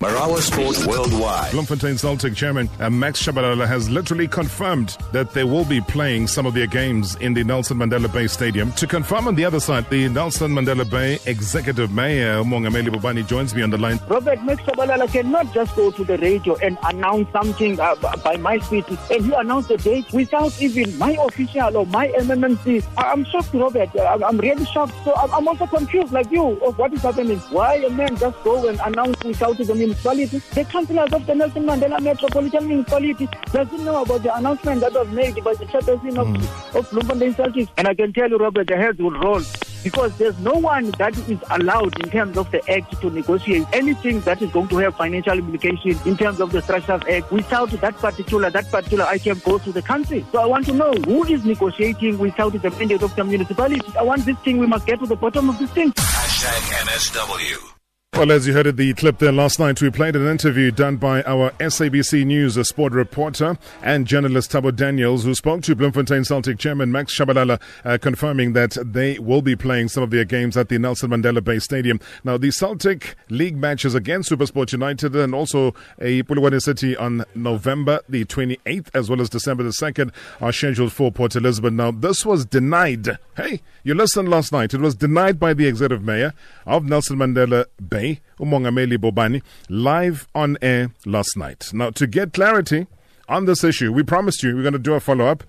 Marawa Sport Worldwide. Bloemfontein Celtic chairman uh, Max Tshabalala has literally confirmed that they will be playing some of their games in the Nelson Mandela Bay Stadium. To confirm on the other side, the Nelson Mandela Bay Executive Mayor Mongameli Bobani joins me on the line. Robert Max Tshabalala cannot just go to the radio and announce something uh, by my speech and he announced the date without even my official or my MMMC. I'm shocked, Robert. I'm really shocked. So I'm also confused, like you, of what is happening. Why a man just go and announce without the municipality, the councillors of the Nelson Mandela Metropolitan Municipality doesn't know about the announcement that was made by the chairperson mm. of, of Bloemfontein Celtics. And I can tell you, Robert, the heads will roll because there's no one that is allowed in terms of the act to negotiate anything that is going to have financial implications in terms of the Structures Act without that particular that particular item goes to the country. So I want to know who is negotiating without the mandate of the municipality. I want this thing. We must get to the bottom of this thing. Hashtag MSW. Well, as you heard at the clip there last night, we played an interview done by our SABC News sport reporter and journalist Thabo Daniels, who spoke to Bloemfontein Celtic chairman Max Tshabalala, uh, confirming that they will be playing some of their games at the Nelson Mandela Bay Stadium. Now, the Celtic league matches against Supersport United and also a Polokwane City on November the 28th, as well as December the 2nd, are scheduled for Port Elizabeth. Now, this was denied. Hey, you listened last night. It was denied by the executive mayor of Nelson Mandela Bay. UMongameli Bobani, live on air last night. Now, to get clarity on this issue, we promised you we're going to do a follow up.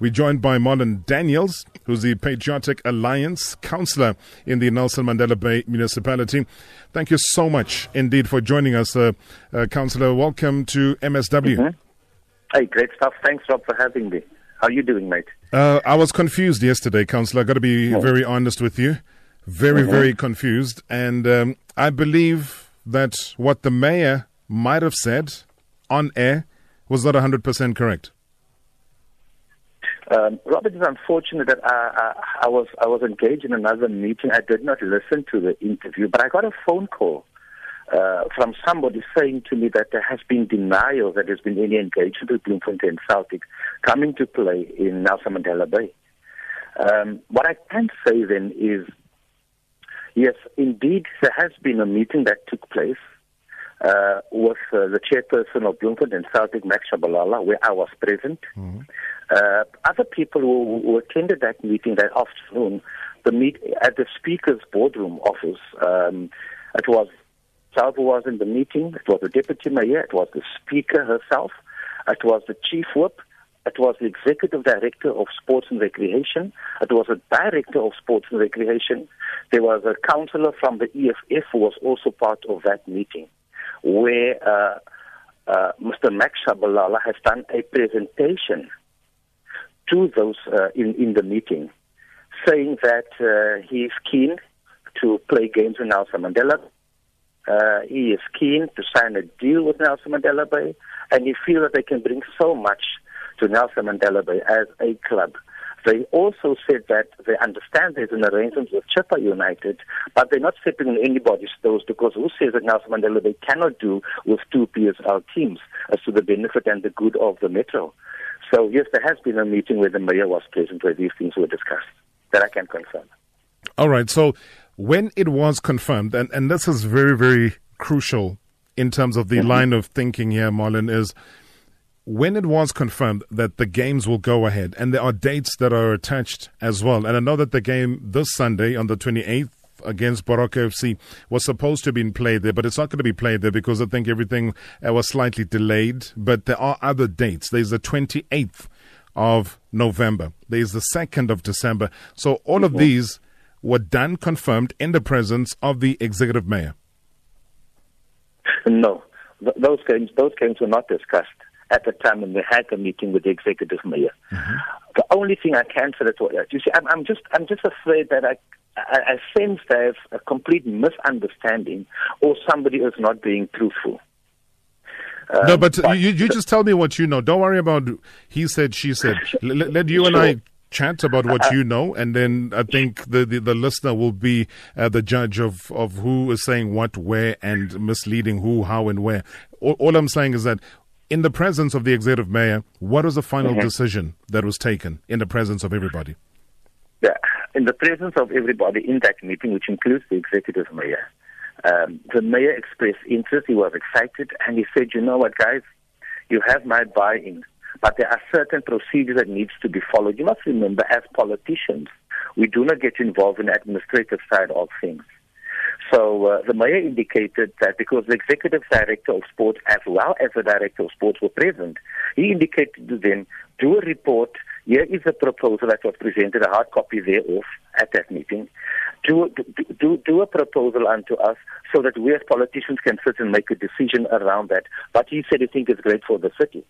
We're joined by Marlon Daniels, who's the Patriotic Alliance councillor in the Nelson Mandela Bay municipality. Thank you so much indeed for joining us, uh, uh, councillor. Welcome to MSW. Mm-hmm. Hey, great stuff. Thanks, Rob, for having me. How are you doing, mate? Uh, I was confused yesterday, councillor. I've got to be very honest with you very, mm-hmm. very confused. And um, I believe that what the mayor might have said on air was not 100% correct. Um, Robert, it's unfortunate that I, I, I, was I was engaged in another meeting. I did not listen to the interview, but I got a phone call uh, from somebody saying to me that there has been denial that there's been any engagement with Bloemfontein Celtic coming to play in Nelson Mandela Bay. Um, what I can say then is Yes, indeed, there has been a meeting that took place uh, with uh, the chairperson of Bloemfontein Celtic, Max Tshabalala, where I was present. Mm-hmm. Uh, other people who, who, attended that meeting that afternoon, the meet at the speaker's boardroom office. Um, it was Salvo was in the meeting. It was the deputy mayor. It was the speaker herself. It was the chief whip. It was the executive director of sports and recreation. It was a director of sports and recreation. There was a councillor from the EFF who was also part of that meeting, where uh, uh, Mr. Max Tshabalala has done a presentation to those uh, in, in the meeting, saying that uh, he is keen to play games with Nelson Mandela. Uh, he is keen to sign a deal with Nelson Mandela Bay, and he feels that they can bring so much to Nelson Mandela Bay as a club. They also said that they understand there's an arrangement with Chippa United, but they're not stepping on anybody's toes because who says that Nelson Mandela Bay cannot do with two PSL teams as to the benefit and the good of the Metro. So, yes, there has been a meeting where the mayor was present where these things were discussed. That I can confirm. All right. So, when it was confirmed, and, and this is very, very crucial in terms of the mm-hmm. line of thinking here, Marlon, is when it was confirmed that the games will go ahead, and there are dates that are attached as well, and I know that the game this Sunday on the 28th against Baroka FC was supposed to have been played there, but it's not going to be played there because I think everything uh, was slightly delayed. But there are other dates. There's the 28th of November, there's the 2nd of December. So all of these were done, confirmed in the presence of the executive mayor. No, those games, those games were not discussed at the time when we had the meeting with the executive mayor. Mm-hmm. The only thing I can say to that you see, I'm, I'm just I'm just afraid that I I, I sense there's a complete misunderstanding or somebody is not being truthful. Um, no, but, but you, you just tell me what you know. Don't worry about he said, she said. Let, let you and I chat about what you know, and then I think the, the, the listener will be uh, the judge of, of who is saying what, where, and misleading who, how, and where. All, all I'm saying is that in the presence of the executive mayor, what was the final mm-hmm. decision that was taken in the presence of everybody? Yeah, in the presence of everybody in that meeting, which includes the executive mayor, Um, the mayor expressed interest. He was excited, and he said, "You know what, guys? You have my buy-in, but there are certain procedures that needs to be followed. You must remember, as politicians, we do not get involved in the administrative side of things." So uh, the mayor indicated that because the executive director of sports as well as the director of sports were present, he indicated to them, do a report. Here is a proposal that was presented, a hard copy thereof at that meeting. Do, do, do, a proposal unto us so that we as politicians can sit and make a decision around that. But he said he thinks it's great for the city.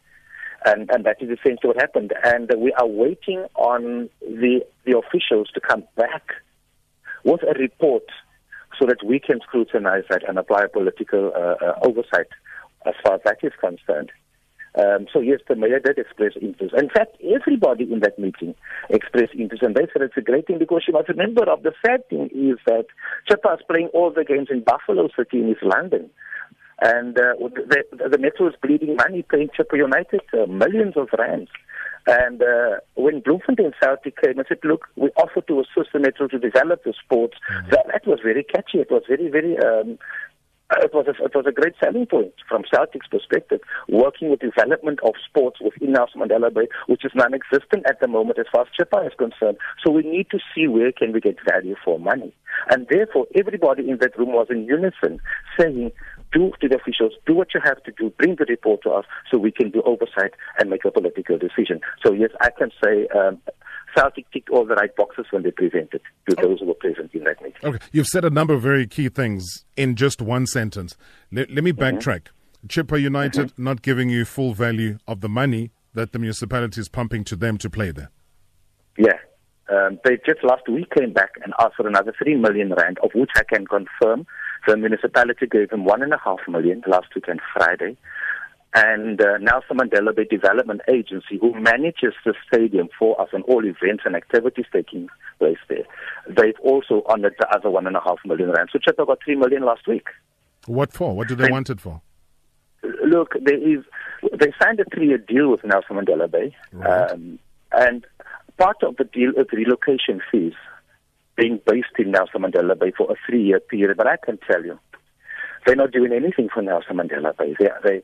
And, and that is essentially what happened. And we are waiting on the, the officials to come back with a report so that we can scrutinize that and apply political uh, uh, oversight as far as that is concerned. Um, so yes, the mayor did express interest. In fact, everybody in that meeting expressed interest, and they said it's a great thing because you must remember of the sad thing is that Chippa is playing all the games in Buffalo City in East London. And uh, the, the Metro is bleeding money paying Chippa United uh, millions of rands. And uh, when Bloemfontein Celtic came and said, look, we offer to assist the Metro to develop the sports, mm-hmm. that, that was very catchy. It was very, very um, it was a, it was a great selling point from Celtic's perspective, working with development of sports within Nelson Mandela Bay, which is non-existent at the moment as far as Chippa is concerned. So we need to see where can we get value for money. And therefore, everybody in that room was in unison, saying do to the officials, do what you have to do, bring the report to us so we can do oversight and make a political decision. So yes, I can say um, Celtic ticked all the right boxes when they presented to those who were present in that meeting. Okay, you've said a number of very key things in just one sentence. Let, let me mm-hmm. backtrack. Mm-hmm. Chippa United mm-hmm. not giving you full value of the money that the municipality is pumping to them to play there. Yeah, um, they just last week came back and asked for another three million rand, of which I can confirm the municipality gave him one and a half million last week and Friday. And uh, Nelson Mandela Bay Development Agency, who manages the stadium for us and all events and activities taking place there, they've also honored the other one and a half million rand. So Chippa got three million last week. What for? What do they and, want it for? Look, there is. They signed a three-year deal with Nelson Mandela Bay, right. um, and part of the deal is relocation fees being based in Nelson Mandela Bay for a three-year period. But I can tell you, they're not doing anything for Nelson Mandela Bay. They, they,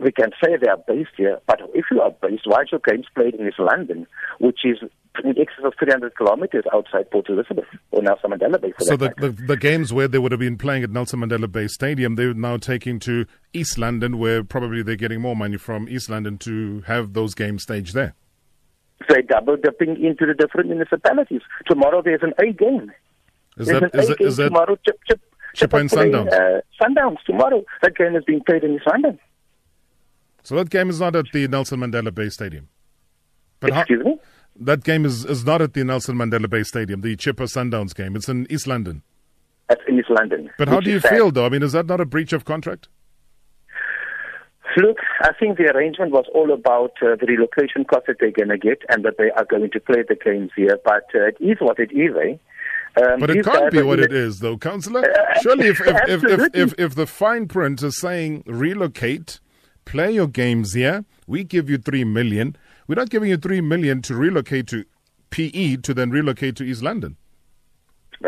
we can say they are based here, but if you are based, why is your games played in East London, which is in excess of 300 kilometers outside Port Elizabeth or Nelson Mandela Bay? so the, the, the, games where they would have been playing at Nelson Mandela Bay Stadium, they're now taking to East London, where probably they're getting more money from East London to have those games staged there. They're double dipping into the different municipalities. Tomorrow there's an A game. Is there's that, is, it, is that tomorrow? Chip, chip, chip, and Sundowns? Uh, Sundowns tomorrow. That game is being played in East London. So that game is not at the Nelson Mandela Bay Stadium. But Excuse how, me? That game is, is not at the Nelson Mandela Bay Stadium, the Chippa Sundowns game. It's in East London. That's in East London. But how do you feel, though? I mean, is that not a breach of contract? Look, I think the arrangement was all about uh, the relocation cost that they're going to get and that they are going to play the games here. But uh, it is what it is, eh? Um, but it can't be what it is, though, Councillor. Uh, Surely, if if, if, if, if, if the fine print is saying relocate, play your games here, we give you three million. We're not giving you three million to relocate to PE to then relocate to East London.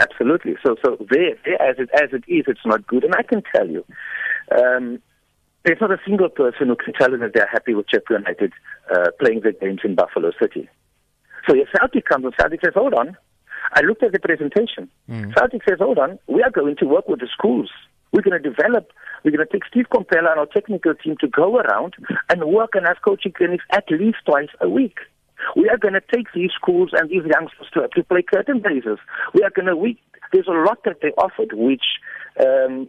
Absolutely. So, so there, there as it as it is, it's not good. And I can tell you, um, there's not a single person who can tell you that they're happy with Chippa United uh, playing their games in Buffalo City. So if Celtic comes and Celtic says, hold on, I looked at the presentation. Mm. Celtic says, hold on, we are going to work with the schools. We're going to develop, we're going to take Steve Komphela and our technical team to go around and work and have coaching clinics at least twice a week. We are going to take these schools and these youngsters to, to play curtain raisers. We are going to, we, there's a lot that they offered, which um,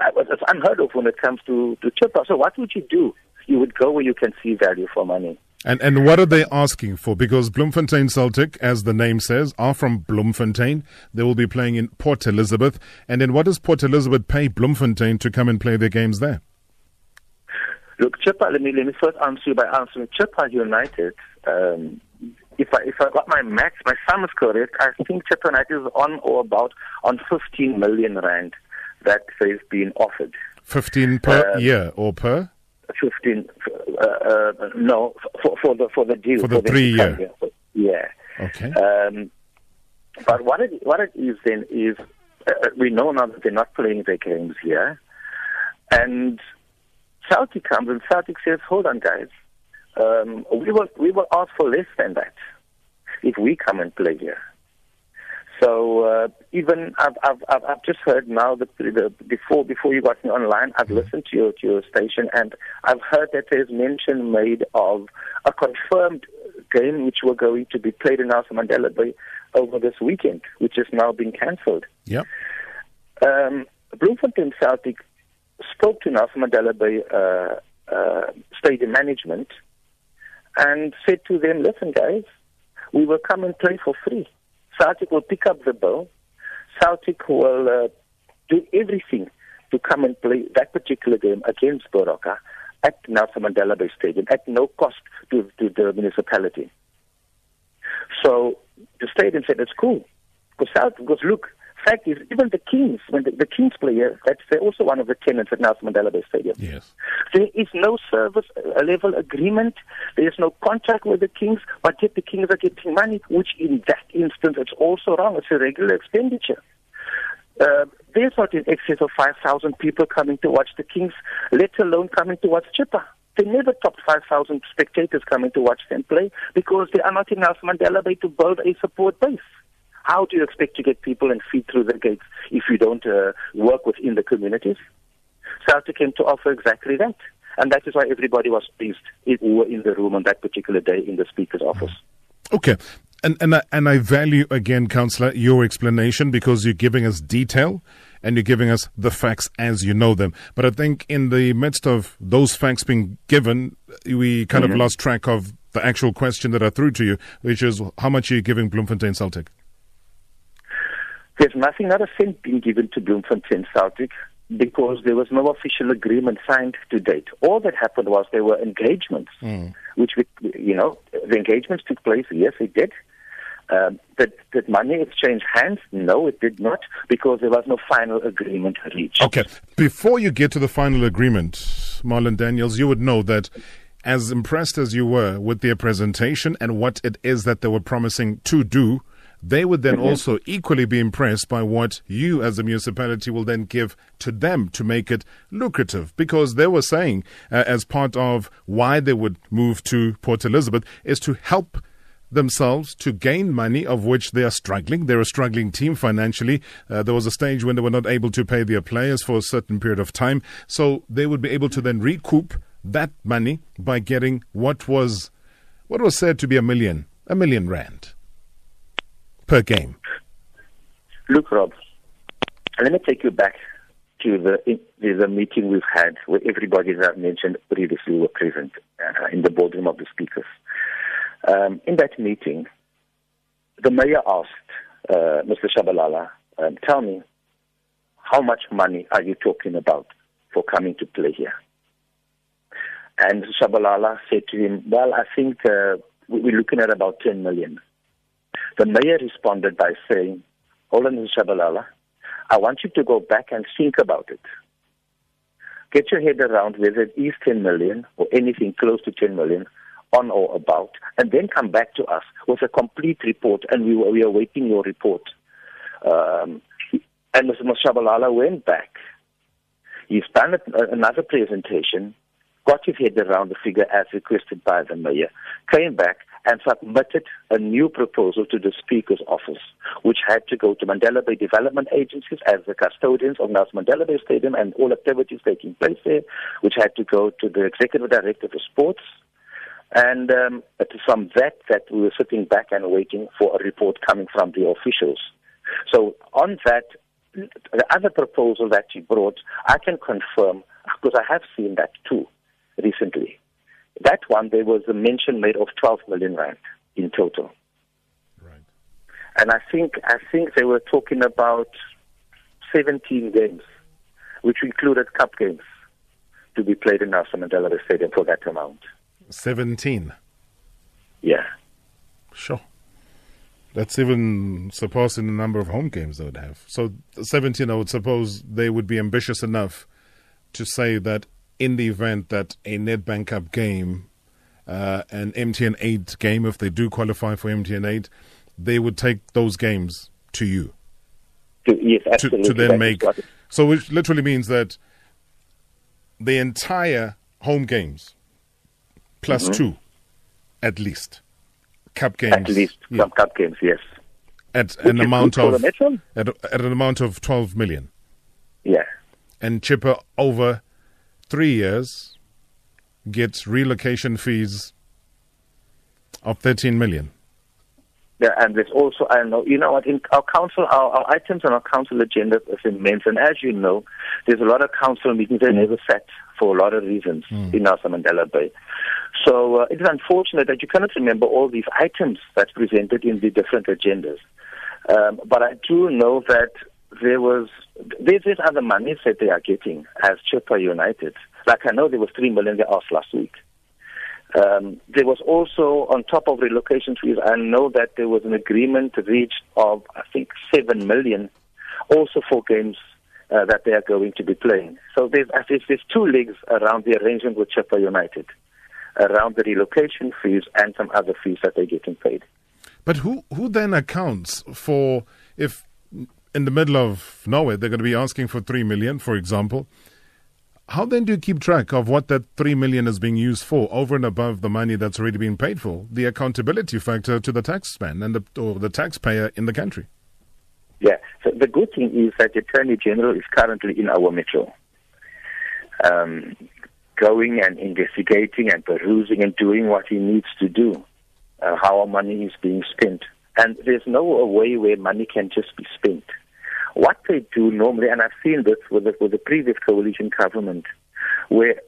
it's unheard of when it comes to, to Chippa. So what would you do? You would go where you can see value for money. And and what are they asking for? Because Bloemfontein Celtic, as the name says, are from Bloemfontein. They will be playing in Port Elizabeth. And then what does Port Elizabeth pay Bloemfontein to come and play their games there? Look, Chippa, let me, let me first answer you by answering Chippa United. Um, if I if I got my maths, my sum is correct, I think Chippa United is on or about on 15 million rand that they've been offered. 15 per um, year or per? 15, uh, uh, no, for, for, the for the deal. For the for three year. year. Yeah. Okay. Um, but what it, what it is then is uh, we know now that they're not playing their games here. And Celtic comes and Celtic says, hold on, guys. Um, we will we will ask for less than that if we come and play here. So uh, even I've, I've I've I've just heard now that the, before before you got me online, I've listened to your to your station and I've heard that there's mention made of a confirmed game which were going to be played in Nelson Mandela Bay over this weekend, which has now been cancelled. Yep. Um, Bloemfontein Celtic spoke to Nelson Mandela Bay uh, uh, stadium management and said to them, "Listen, guys, we will come and play for free." Celtic will pick up the bill. Celtic will uh, do everything to come and play that particular game against Baroka at Nelson Mandela Bay Stadium at no cost to, to the municipality. So the stadium said it's cool. Because South, because look, fact is, even the Kings, when the, the Kings play here, that's they're also one of the tenants at Nelson Mandela Bay Stadium. Yes. There is no service level agreement. There is no contract with the Kings, but yet the Kings are getting money, which in that instance it's also wrong. It's a regular expenditure. Uh, there's not in excess of 5,000 people coming to watch the Kings, let alone coming to watch Chippa. They never topped 5,000 spectators coming to watch them play because they are not in Nelson Mandela Bay to build a support base. How do you expect to get people and feed through the gates if you don't uh, work within the communities? Celtic came to offer exactly that. And that is why everybody was pleased who were in the room on that particular day in the Speaker's office. Okay. And, and, I, and I value, again, Councillor, your explanation because you're giving us detail and you're giving us the facts as you know them. But I think in the midst of those facts being given, we kind mm-hmm. of lost track of the actual question that I threw to you, which is how much are you giving Bloemfontein Celtic? There's nothing, not a cent being given to Bloemfontein Celtic because there was no official agreement signed to date. All that happened was there were engagements, mm. which, we, you know, the engagements took place. Yes, it did. Um, did, did money exchange hands? No, it did not, because there was no final agreement reached. Okay. Before you get to the final agreement, Marlon Daniels, you would know that as impressed as you were with their presentation and what it is that they were promising to do, they would then mm-hmm. also equally be impressed by what you as a municipality will then give to them to make it lucrative. Because they were saying, uh, as part of why they would move to Port Elizabeth, is to help themselves to gain money, of which they are struggling. They're a struggling team financially. Uh, there was a stage when they were not able to pay their players for a certain period of time. So they would be able to then recoup that money by getting what was what was said to be a million, a million rand per game? Look, Rob, let me take you back to the the meeting we've had where everybody that I've mentioned previously were present uh, in the boardroom of the speakers. Um, in that meeting, the mayor asked uh, Mr. Tshabalala, um, "Tell me, how much money are you talking about for coming to play here?" And Tshabalala said to him, "Well, I think uh, we're looking at about 10 million." The mayor responded by saying, Olan Tshabalala, I want you to go back and think about it. Get your head around whether it is 10 million or anything close to 10 million on or about, and then come back to us with a complete report, and we, we are waiting your report. Um, and Mr. Tshabalala went back. He's done another presentation, got his head around the figure as requested by the mayor, came back, and submitted a new proposal to the Speaker's office, which had to go to Mandela Bay Development Agencies as the custodians of Nelson Mandela Bay Stadium and all activities taking place there, which had to go to the Executive Director for Sports. And um, from that, that we were sitting back and waiting for a report coming from the officials. So on that, the other proposal that you brought, I can confirm, because I have seen that too recently that one, there was a mention made of 12 million rand in total. Right. And I think I think they were talking about 17 games, which included cup games, to be played in Nelson Mandela Bay Stadium for that amount. 17. Yeah. Sure. That's even surpassing the number of home games they would have. So 17, I would suppose they would be ambitious enough to say that in the event that a Nedbank Cup game, uh, an MTN 8 game, if they do qualify for MTN 8, they would take those games to you. To, yes, absolutely. to That then make. So, which literally means that the entire home games plus two, at least, cup games, Mm-hmm. At least yeah, some cup games, yes. at Which an amount of at, at an amount of twelve million, Yeah. and Chippa over three years gets relocation fees of thirteen million. Yeah, and there's also, I know, you know what, in our council, our, our items on our council agenda is immense. And as you know, there's a lot of council meetings that never sat for a lot of reasons in Nelson Mandela Bay. So uh, it is unfortunate that you cannot remember all these items that's presented in the different agendas. Um, but I do know that there was, there's this other monies that they are getting as Chippa United. Like I know there was three million they asked last week. Um, there was also, on top of relocation fees, I know that there was an agreement reached of, I think, 7 million also for games uh, that they are going to be playing. So there's, I think there's two legs around the arrangement with Chippa United, around the relocation fees and some other fees that they're getting paid. But who who then accounts for if in the middle of nowhere they're going to be asking for three million, for example? How then do you keep track of what that three million is being used for, over and above the money that's already been paid for? The accountability factor to the taxman and the or the taxpayer in the country. Yeah. So the good thing is that the Attorney General is currently in our metro, um, going and investigating and perusing and doing what he needs to do, uh, how our money is being spent. And there's no way where money can just be spent. What they do normally, and I've seen this with the, with the previous coalition government, where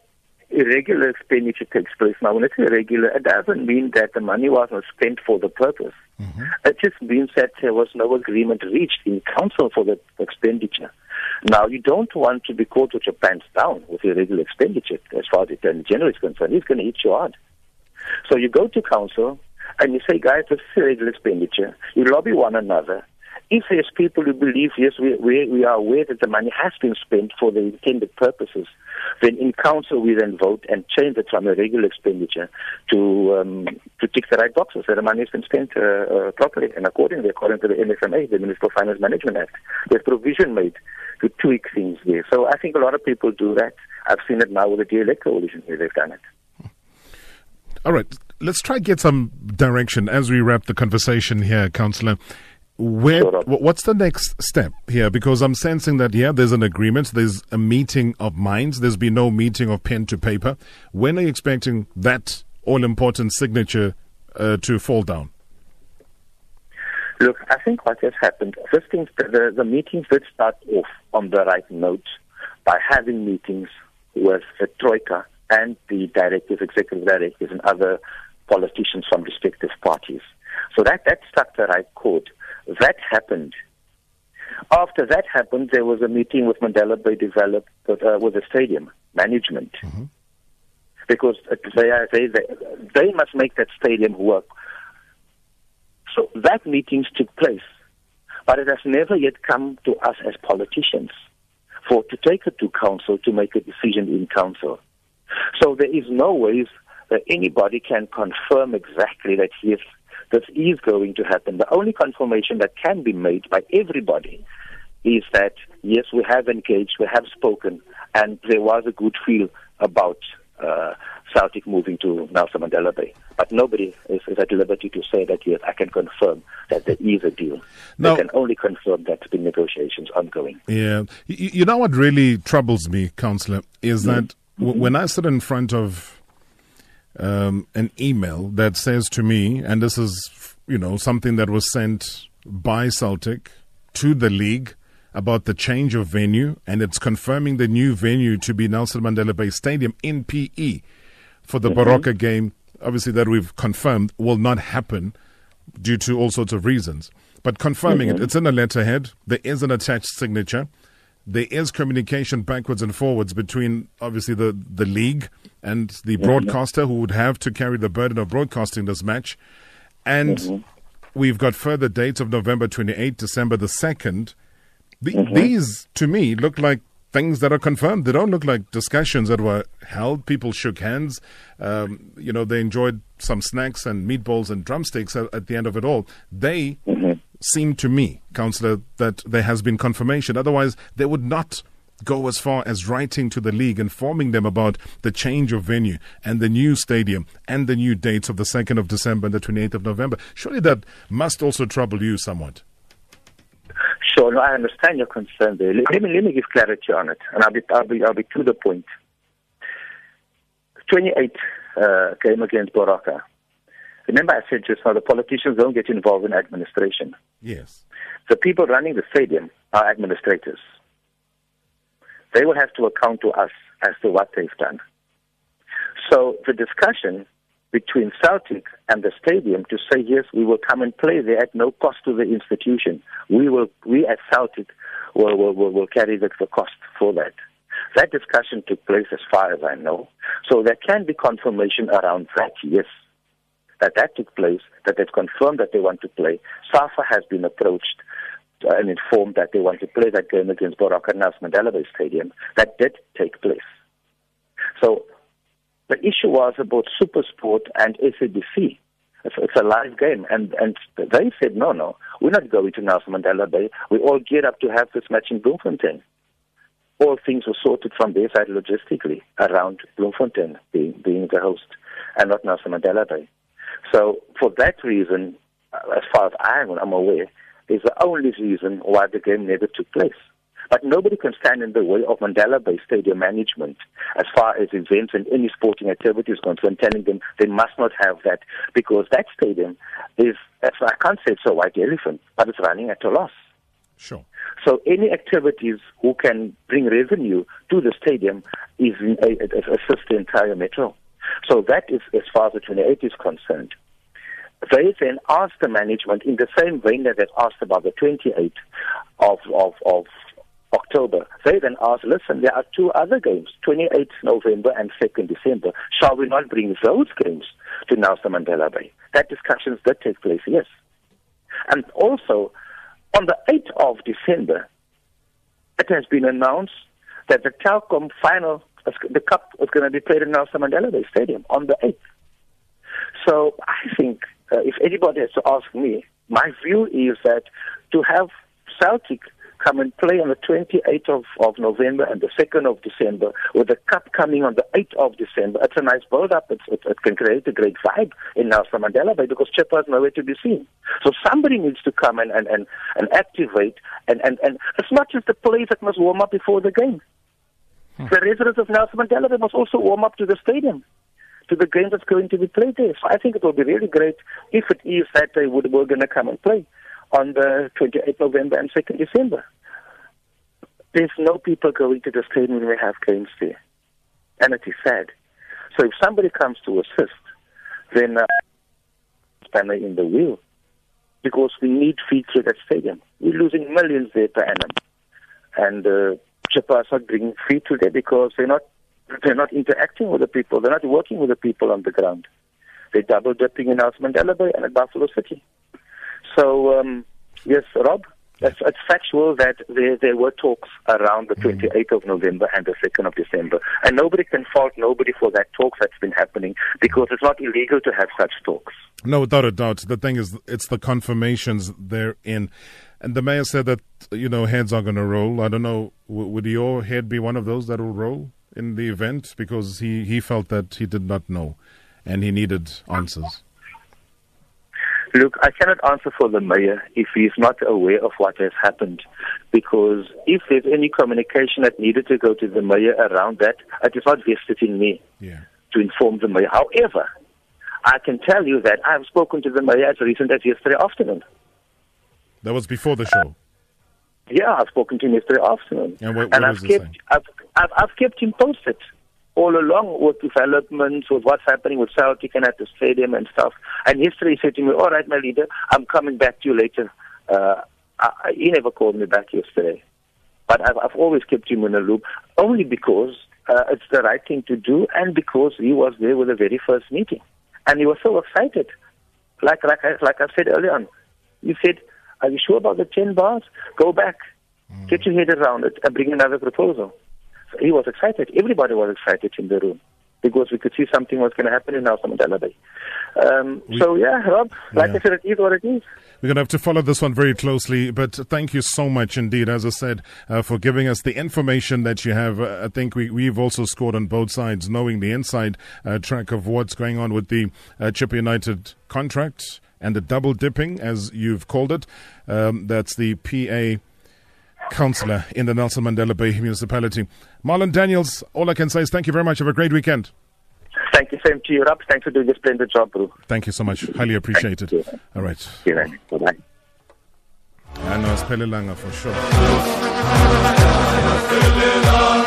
irregular expenditure takes place. Now, when it's irregular, it doesn't mean that the money wasn't spent for the purpose. Mm-hmm. It just means that there was no agreement reached in council for the expenditure. Now, you don't want to be caught with your pants down with irregular expenditure as far as the Attorney General is concerned. He's going to hit you hard. So you go to council and you say, guys, this is irregular expenditure. You lobby one another. If there's people who believe, yes, we, we, we are aware that the money has been spent for the intended purposes, then in council we then vote and change it from a regular expenditure to um, to tick the right boxes that the money has been spent uh, uh, properly and accordingly, according to the MFMA, the Municipal Finance Management Act. There's provision made to tweak things there. So I think a lot of people do that. I've seen it now with the DLA coalition where they've done it. All right, let's try get some direction as we wrap the conversation here, Councillor. Where, what's the next step here? Because I'm sensing that yeah, there's an agreement, there's a meeting of minds. There's been no meeting of pen to paper. When are you expecting that all-important signature uh, to fall down? Look, I think what has happened, first things, the, the, the meetings did start off on the right note by having meetings with the Troika and the directors, executive directors, and other politicians from respective parties. So that, that struck the right chord. That happened. After that happened, there was a meeting with Mandela Bay Develop with, uh, with the stadium management. Because they, are, they, they, they must make that stadium work. So that meetings took place, but it has never yet come to us as politicians for to take it to council to make a decision in council. So there is no ways that anybody can confirm exactly that yes, this is going to happen. The only confirmation that can be made by everybody is that yes, we have engaged, we have spoken, and there was a good feel about uh, Celtic moving to Nelson Mandela Bay. But nobody is, is at liberty to say that yes, I can confirm that there is a deal. Now- they can only confirm that the negotiations ongoing. Yeah. You, you know what really troubles me, Councillor, is that w- when I sit in front of um, an email that says to me, and this is, you know, something that was sent by Celtic to the league about the change of venue, and it's confirming the new venue to be Nelson Mandela Bay Stadium in PE for the Baroka game, obviously that we've confirmed will not happen due to all sorts of reasons. But confirming it, it's in a letterhead. There is an attached signature. There is communication backwards and forwards between obviously the, the league and the broadcaster who would have to carry the burden of broadcasting this match. And mm-hmm. we've got further dates of November 28, December the 2nd. The, mm-hmm. These, to me, look like things that are confirmed. They don't look like discussions that were held. People shook hands. Um, you know, they enjoyed some snacks and meatballs and drumsticks at, at the end of it all. They mm-hmm. Seem to me, Councillor, that there has been confirmation. Otherwise, they would not go as far as writing to the league, informing them about the change of venue and the new stadium and the new dates of the 2nd of December and the 28th of November. Surely that must also trouble you somewhat. Sure, no, I understand your concern there. Let me, let me give clarity on it, and I'll be, I'll be, I'll be to the point. 28 uh, came against Baroka. Remember, I said just now the politicians don't get involved in administration. Yes. The people running the stadium are administrators. They will have to account to us as to what they've done. So the discussion between Celtic and the stadium to say yes, we will come and play there at no cost to the institution. We will, we at Celtic will will, will, will carry the, the cost for that. That discussion took place as far as I know. So there can be confirmation around that, yes, that that took place, that they've confirmed that they want to play. SAFA has been approached uh, and informed that they want to play that game against Baroka Nelson Mandela Bay Stadium. That did take place. So the issue was about Supersport and SABC. It's, it's a live game, and and they said no, no, we're not going to Nelson Mandela Bay. We all geared up to have this match in Bloemfontein all things were sorted from their side logistically around Bloemfontein being, being the host and not Nelson Mandela Bay. So for that reason, uh, as far as I'm aware, is the only reason why the game never took place. But nobody can stand in the way of Mandela Bay Stadium management as far as events and any sporting activity is concerned, telling them they must not have that because that stadium is, I can't say it's a white elephant, but it's running at a loss. Sure. So any activities who can bring revenue to the stadium is a, a, assist the entire metro. So that is as far as the 28 is concerned. They then asked the management in the same vein that they asked about the 28th of, of, of October. They then asked, listen, there are two other games, 28th November and 2nd December. Shall we not bring those games to Nelson Mandela Bay? That discussions did take place, yes. And also, on the 8th of December, it has been announced that the Telkom final, the cup is going to be played in Nelson Mandela Bay Stadium on the 8th. So I think uh, if anybody has to ask me, my view is that to have Celtic come and play on the 28th of, of November and the 2nd of December, with the cup coming on the 8th of December. It's a nice build-up. It, it, can create a great vibe in Nelson Mandela Bay because Chippa is nowhere to be seen. So somebody needs to come and, and, and, and activate. And, and, and it's not just the players that must warm up before the game. Hmm. The residents of Nelson Mandela Bay must also warm up to the stadium to the game that's going to be played there. So I think it will be really great if it is that they would, were going to come and play on the 28th November and 2nd December. There's no people going to the stadium when we have games there. And it is sad. So if somebody comes to assist, then uh, spanner in the wheel. Because we need feet to that stadium. We're losing millions there per annum. And uh, Chippa not bringing feet to there because they're not they're not interacting with the people. They're not working with the people on the ground. They're double dipping in Nelson Mandela Bay and at Buffalo City. So, um, yes, Rob, it's, it's factual that there, there were talks around the 28th mm. of November and the 2nd of December. And nobody can fault nobody for that talk that's been happening because it's not illegal to have such talks. No, without a doubt. The thing is, it's the confirmations therein. And the mayor said that, you know, heads are going to roll. I don't know, would your head be one of those that will roll in the event? Because he, he felt that he did not know and he needed answers. Look, I cannot answer for the mayor if he is not aware of what has happened, because if there's any communication that needed to go to the mayor around that, it is not vested in me yeah. to inform the mayor. However, I can tell you that I've spoken to the mayor as recent as yesterday afternoon. That was before the show. Yeah, I've spoken to him yesterday afternoon, and, what, what and I've kept I've, I've, I've kept him posted all along with developments, with what's happening with Celtic and at the stadium and stuff. And yesterday he said to me, all right, my leader, I'm coming back to you later. Uh, I, he never called me back yesterday. But I've, I've always kept him in a loop, only because uh, it's the right thing to do and because he was there with the very first meeting. And he was so excited. Like, like, I, like I said earlier on, he said, are you sure about the 10 bars? Go back, mm. get your head around it, and bring another proposal he was excited. Everybody was excited in the room. because we could see something was going to happen in Nelson Mandela Bay. Um, so yeah, Rob, like Yeah. I said, it is what it is. We're going to have to follow this one very closely, but thank you so much indeed, as I said, uh, for giving us the information that you have. Uh, I think we, we've also scored on both sides, knowing the inside uh, track of what's going on with the uh, Chippa United contract and the double dipping, as you've called it. Um, that's the PA councillor in the Nelson Mandela Bay municipality. Marlon Daniels, all I can say is thank you very much. Have a great weekend. Thank you, same to you, Rob. Thanks for doing a splendid job, bro. Thank you so much. Highly appreciated. you. All right. Yeah, bye-bye. I know it's Pelelanga for sure. Pelelanga,